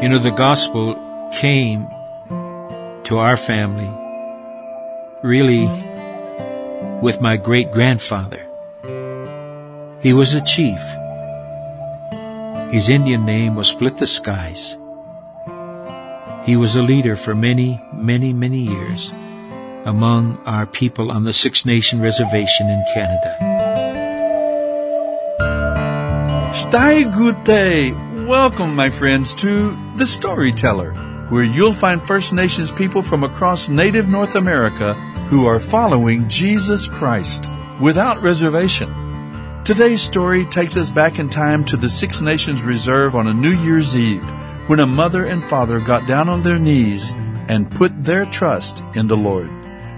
You know, the gospel came to our family really with my great grandfather. He was a chief. His Indian name was Split the Skies. He was a leader for many, many, many years among our people on the Six Nation Reservation in Canada. Stai Gute! Welcome, my friends, to The Storyteller, where you'll find First Nations people from across native North America who are following Jesus Christ without reservation. Today's story takes us back in time to the Six Nations Reserve on a New Year's Eve when a mother and father got down on their knees and put their trust in the Lord.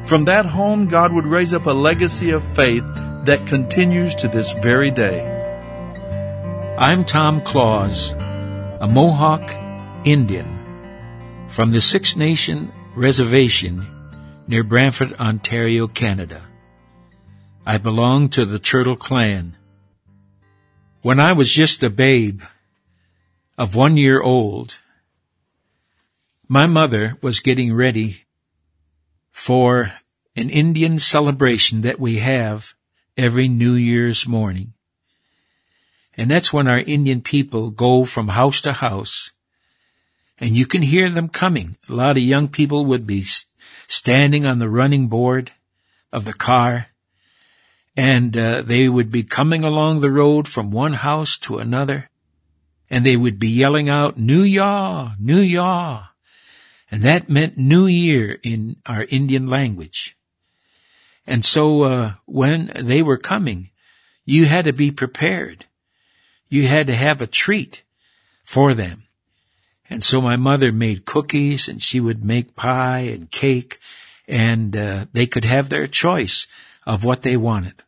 From that home, God would raise up a legacy of faith that continues to this very day. I'm Tom Claus, a Mohawk Indian from the Six Nation Reservation near Brantford, Ontario, Canada. I belong to the Turtle Clan. When I was just a babe of one year old, my mother was getting ready for an Indian celebration that we have every New Year's morning. And that's when our Indian people go from house to house and you can hear them coming. A lot of young people would be standing on the running board of the car and uh, they would be coming along the road from one house to another and they would be yelling out, New Yaw, New Yaw. And that meant New Year in our Indian language. And so, uh, when they were coming, you had to be prepared. You had to have a treat for them. And so my mother made cookies and she would make pie and cake and, uh, they could have their choice of what they wanted.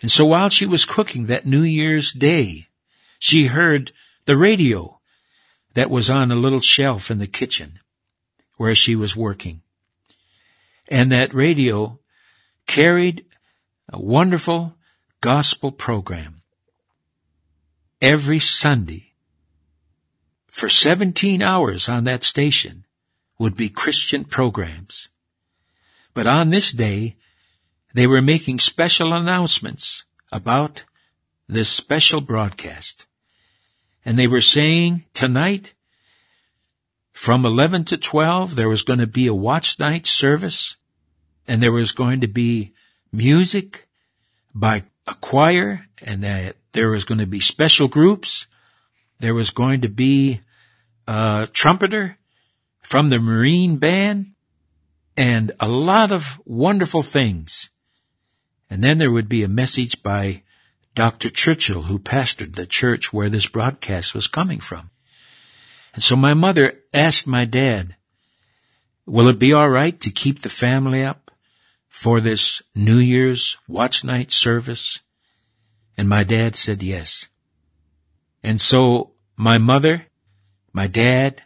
And so while she was cooking that New Year's Day, she heard the radio that was on a little shelf in the kitchen where she was working. And that radio carried a wonderful gospel program. Every Sunday, for 17 hours on that station, would be Christian programs. But on this day, they were making special announcements about this special broadcast. And they were saying tonight, from 11 to 12, there was going to be a watch night service and there was going to be music by a choir and that there was going to be special groups. There was going to be a trumpeter from the Marine band and a lot of wonderful things. And then there would be a message by Dr. Churchill, who pastored the church where this broadcast was coming from. And so my mother asked my dad, will it be all right to keep the family up for this New Year's watch night service? And my dad said yes. And so my mother, my dad,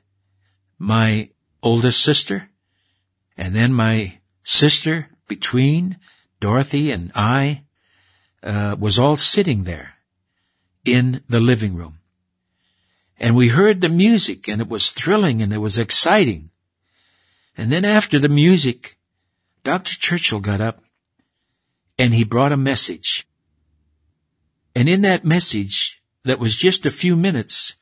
my oldest sister, and then my sister between Dorothy and I, uh, was all sitting there in the living room. And we heard the music and it was thrilling and it was exciting. And then after the music, Dr. Churchill got up and he brought a message. And in that message, that was just a few minutes,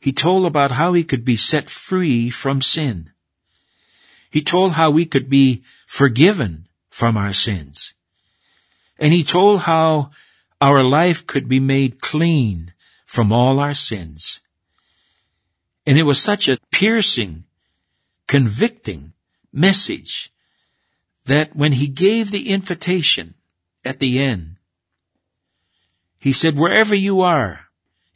he told about how he could be set free from sin. He told how we could be forgiven from our sins. And he told how our life could be made clean from all our sins. And it was such a piercing, convicting message that when he gave the invitation at the end, he said, wherever you are,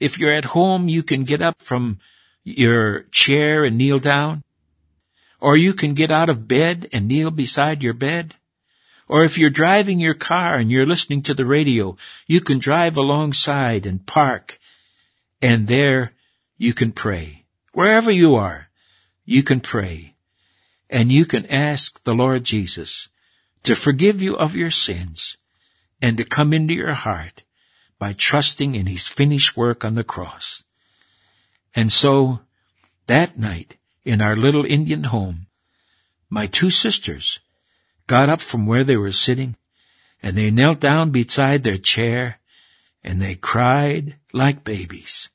if you're at home, you can get up from your chair and kneel down, or you can get out of bed and kneel beside your bed. Or if you're driving your car and you're listening to the radio, you can drive alongside and park and there you can pray. Wherever you are, you can pray and you can ask the Lord Jesus to forgive you of your sins and to come into your heart by trusting in his finished work on the cross. And so That night, in our little Indian home, my two sisters got up from where they were sitting and they knelt down beside their chair and they cried like babies.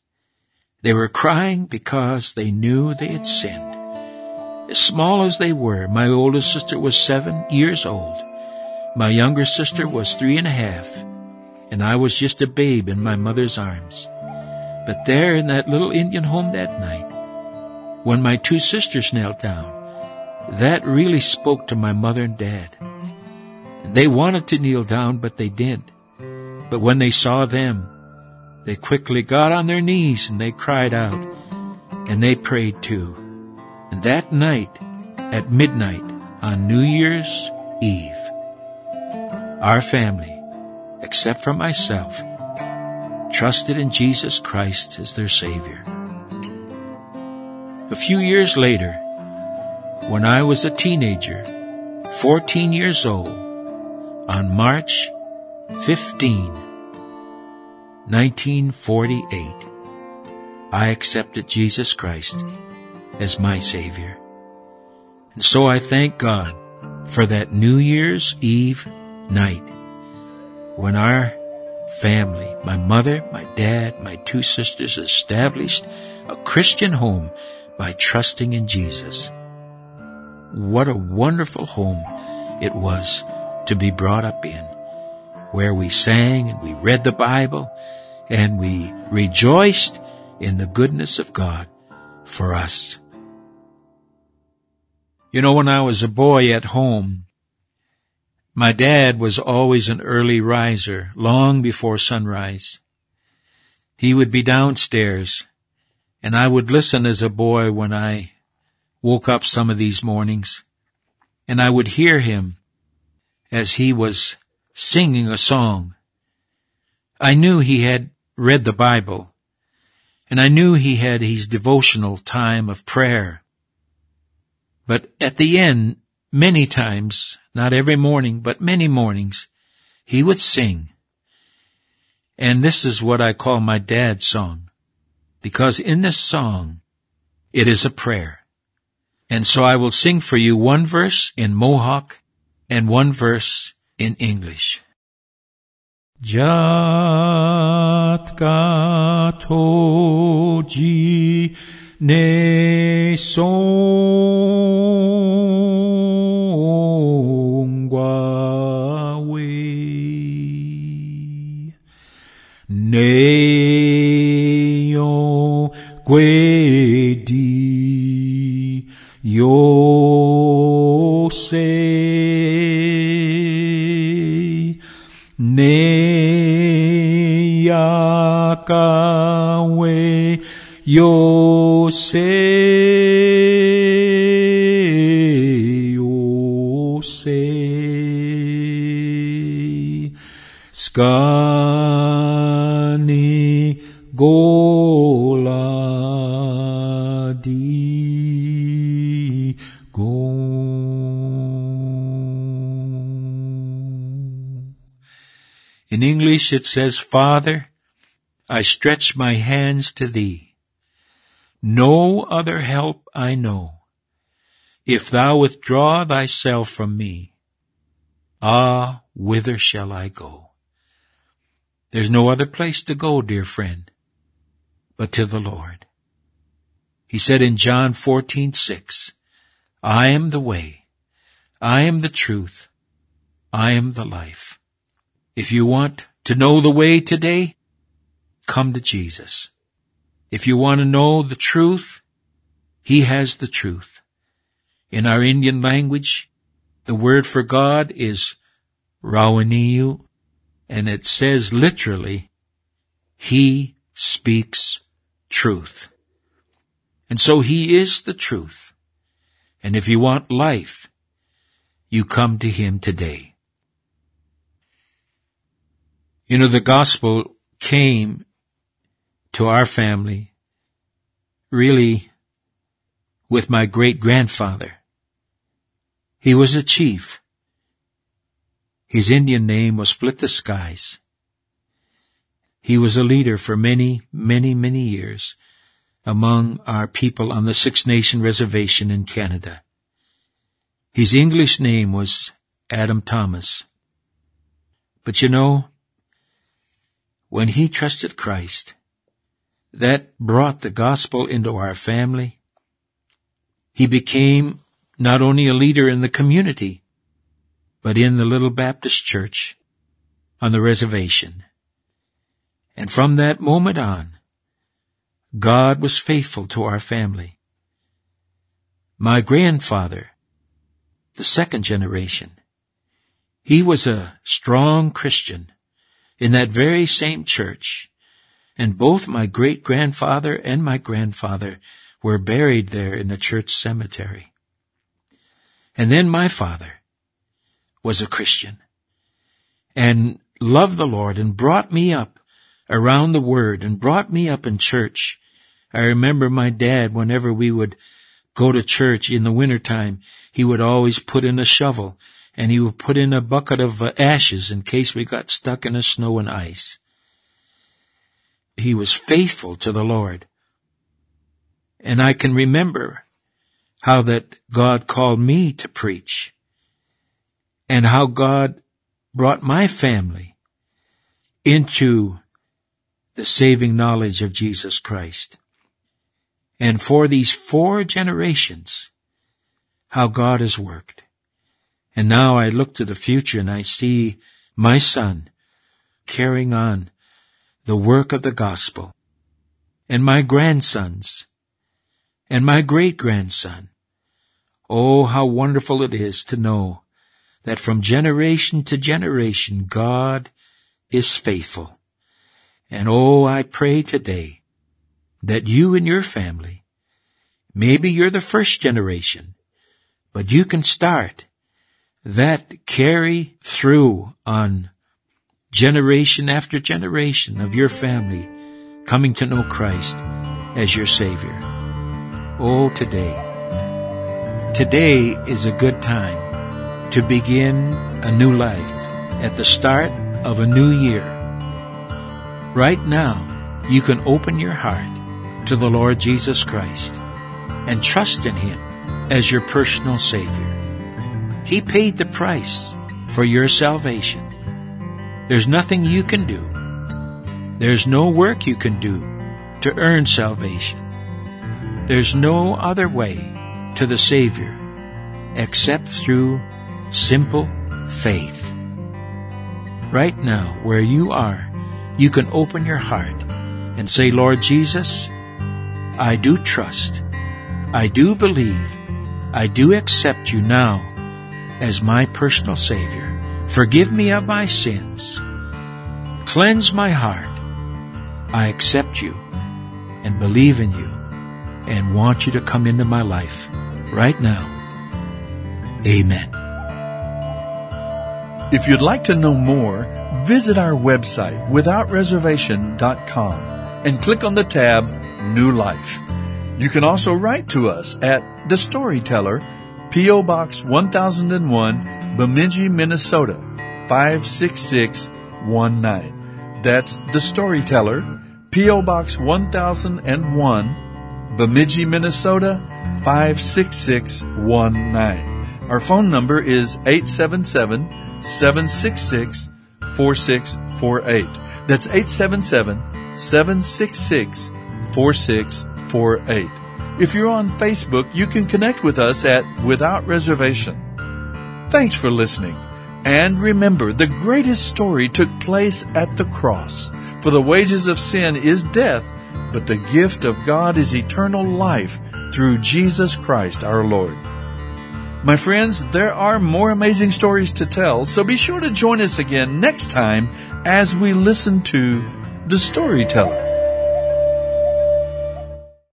They were crying because they knew they had sinned. As small as they were, my oldest sister was seven years old. My younger sister was three and a half, and I was just a babe in my mother's arms. But there in that little Indian home that night, when my two sisters knelt down, that really spoke to my mother and dad. They wanted to kneel down, but they didn't. But when they saw them, they quickly got on their knees and they cried out, and they prayed too. And that night, at midnight, on New Year's Eve, our family, except for myself, trusted in Jesus Christ as their Savior. A few years later, when I was a teenager, 14 years old, on March 15, 1948, I accepted Jesus Christ as my Savior. And so I thank God for that New Year's Eve night when our family, my mother, my dad, my two sisters established a Christian home by trusting in Jesus. What a wonderful home it was to be brought up in, where we sang and we read the Bible and we rejoiced in the goodness of God for us. You know, when I was a boy at home, my dad was always an early riser, long before sunrise. He would be downstairs, and I would listen as a boy when I woke up some of these mornings, and I would hear him as he was singing a song. I knew he had read the Bible, and I knew he had his devotional time of prayer. But at the end, many times, not every morning, but many mornings, he would sing. And this is what I call my dad's song, because in this song, it is a prayer. And so I will sing for you one verse in Mohawk and one verse in English. Jatkatoji ne songwawe ne yo gwedi yo yakawe yo In English it says, Father, I stretch my hands to thee. No other help I know. If thou withdraw thyself from me, ah, whither shall I go? There's no other place to go, dear friend, but to the Lord. He said in John 14:6, I am the way, I am the truth, I am the life. If you want to know the way today, come to Jesus. If you want to know the truth, He has the truth. In our Indian language, the word for God is Rawaniyu, and it says literally, He speaks truth. And so He is the truth. And if you want life, you come to Him today. You know, the gospel came to our family really with my great grandfather. He was a chief. His Indian name was Split the Skies. He was a leader for many, many, many years among our people on the Six Nation Reservation in Canada. His English name was Adam Thomas. But you know, when he trusted Christ, that brought the gospel into our family. He became not only a leader in the community, but in the little Baptist church on the reservation. And from that moment on, God was faithful to our family. My grandfather, the second generation, he was a strong Christian in that very same church, and both my great grandfather and my grandfather were buried there in the church cemetery. And then my father was a Christian and loved the Lord and brought me up around the Word and brought me up in church. I remember my dad, whenever we would go to church in the wintertime, he would always put in a shovel and he would put in a bucket of uh, ashes in case we got stuck in the snow and ice. He was faithful to the Lord. And I can remember how that God called me to preach and how God brought my family into the saving knowledge of Jesus Christ. And for these four generations, how God has worked. And now I look to the future and I see my son carrying on the work of the gospel and my grandsons and my great grandson. Oh, how wonderful it is to know that from generation to generation God is faithful. And oh, I pray today that you and your family, maybe you're the first generation, but you can start that carry through on generation after generation of your family coming to know Christ as your Savior. Oh, today. Today is a good time to begin a new life at the start of a new year. Right now, you can open your heart to the Lord Jesus Christ and trust in Him as your personal Savior. He paid the price for your salvation. There's nothing you can do. There's no work you can do to earn salvation. There's no other way to the Savior except through simple faith. Right now, where you are, you can open your heart and say, Lord Jesus, I do trust. I do believe. I do accept you now as my personal Savior. Forgive me of my sins. Cleanse my heart. I accept you and believe in you and want you to come into my life right now. Amen. If you'd like to know more, visit our website withoutreservation.com and click on the tab New Life. You can also write to us at The Storyteller P.O. Box 1001, Bemidji, Minnesota 56619. That's The Storyteller, P.O. Box 1001, Bemidji, Minnesota 56619. Our phone number is 877 766 4648. That's 877 766 4648. If you're on Facebook, you can connect with us at Without Reservation. Thanks for listening. And remember, the greatest story took place at the cross. For the wages of sin is death, but the gift of God is eternal life through Jesus Christ our Lord. My friends, there are more amazing stories to tell, so be sure to join us again next time as we listen to The Storyteller.